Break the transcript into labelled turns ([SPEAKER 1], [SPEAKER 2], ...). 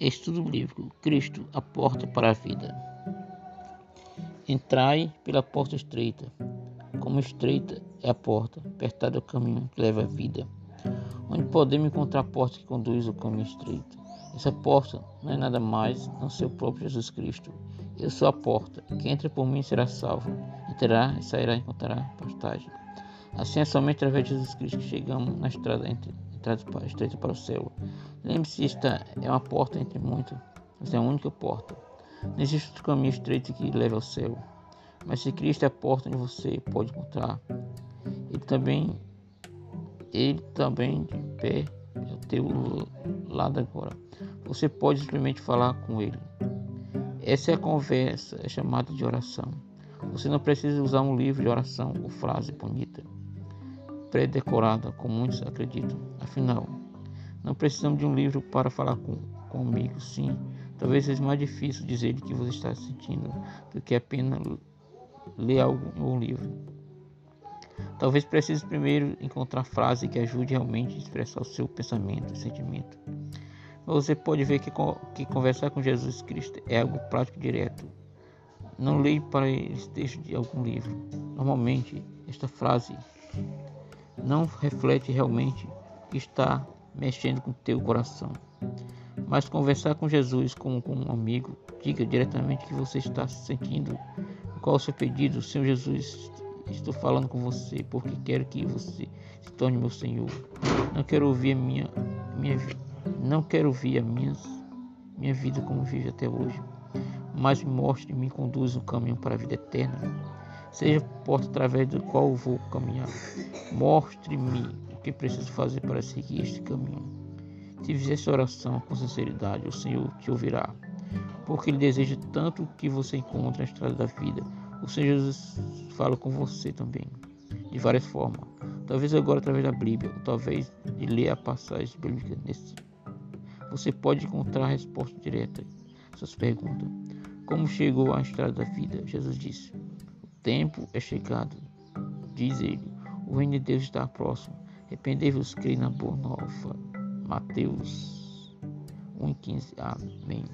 [SPEAKER 1] Estudo bíblico: Cristo, a porta para a vida. Entrai pela porta estreita. Como estreita é a porta, apertado é o caminho que leva à vida. Onde podemos encontrar a porta que conduz ao caminho estreito? Essa porta não é nada mais não ser o próprio Jesus Cristo. Eu sou a porta. Quem entra por mim será salvo. Entrará e sairá e encontrará pastagem. Assim é somente através de Jesus Cristo que chegamos na estrada entre estreita para o céu. Lembre-se, esta é uma porta entre muitas, esta é a única porta. Não existe outro caminho estreito que leve ao céu. Mas se Cristo é a porta onde você pode encontrar, Ele também, Ele também de pé é o teu lado agora. Você pode simplesmente falar com Ele. Essa é a conversa, é chamada de oração. Você não precisa usar um livro de oração ou frase bonita pré-decorada, como muitos acreditam. Afinal, não precisamos de um livro para falar com, comigo, sim. Talvez seja mais difícil dizer o que você está sentindo do que apenas ler algo em um livro. Talvez precise primeiro encontrar frase que ajude realmente a expressar o seu pensamento e sentimento. Mas você pode ver que, que conversar com Jesus Cristo é algo prático e direto. Não leia para esse texto de algum livro. Normalmente, esta frase não reflete realmente que está mexendo com teu coração. Mas conversar com Jesus como com um amigo, diga diretamente o que você está sentindo, qual o seu pedido, Senhor Jesus, estou falando com você porque quero que você se torne meu Senhor. Não quero ouvir a minha, minha não quero ouvir a minha, minha vida como vive até hoje, mas me mostre e me conduza o caminho para a vida eterna seja porta através do qual vou caminhar. Mostre-me que preciso fazer para seguir este caminho. Se fizer essa oração com sinceridade, o Senhor te ouvirá, porque Ele deseja tanto que você encontre a estrada da vida. O Senhor Jesus fala com você também, de várias formas. Talvez agora através da Bíblia, ou talvez de ler a passagem bíblica nesse. Você pode encontrar a resposta direta às suas perguntas. Como chegou à estrada da vida? Jesus disse tempo é chegado, diz ele. O reino de Deus está próximo. Arrependei-vos, crei na boa nova. Mateus 1,15. Amém.